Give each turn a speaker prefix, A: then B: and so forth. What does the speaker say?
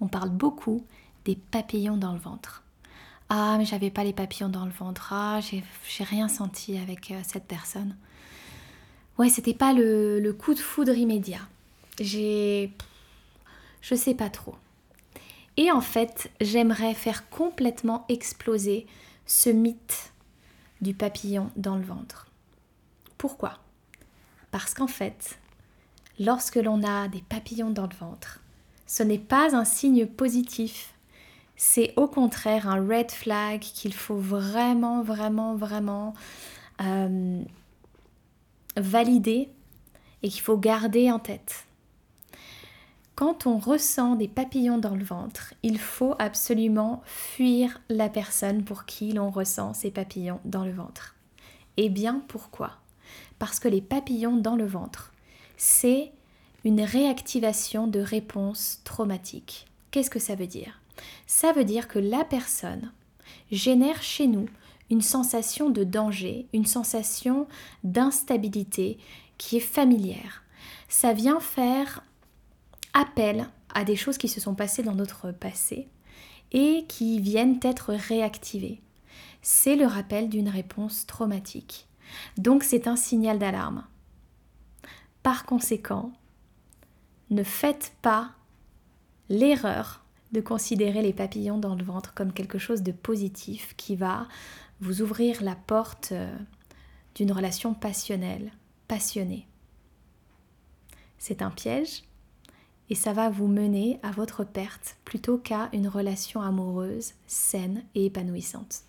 A: on parle beaucoup des papillons dans le ventre. Ah, mais j'avais pas les papillons dans le ventre. Ah, j'ai rien senti avec euh, cette personne. Ouais, c'était pas le, le, coup de foudre immédiat. J'ai. Je sais pas trop. Et en fait, j'aimerais faire complètement exploser ce mythe du papillon dans le ventre. Pourquoi? Parce qu'en fait, lorsque l'on a des papillons dans le ventre, ce n'est pas un signe positif. C'est au contraire un red flag qu'il faut vraiment, vraiment, vraiment euh, valider et qu'il faut garder en tête. Quand on ressent des papillons dans le ventre, il faut absolument fuir la personne pour qui l'on ressent ces papillons dans le ventre. Et bien pourquoi? Parce que les papillons dans le ventre, c'est une réactivation de réponse traumatique. Qu'est-ce que ça veut dire? Ça veut dire que la personne génère chez nous une sensation de danger, une sensation d'instabilité qui est familière. Ça vient faire appel à des choses qui se sont passées dans notre passé et qui viennent être réactivées. C'est le rappel d'une réponse traumatique. Donc c'est un signal d'alarme. Par conséquent, ne faites pas l'erreur de considérer les papillons dans le ventre comme quelque chose de positif qui va vous ouvrir la porte euh, d'une relation passionnelle, passionnée. C'est un piège et ça va vous mener à votre perte plutôt qu'à une relation amoureuse, saine et épanouissante.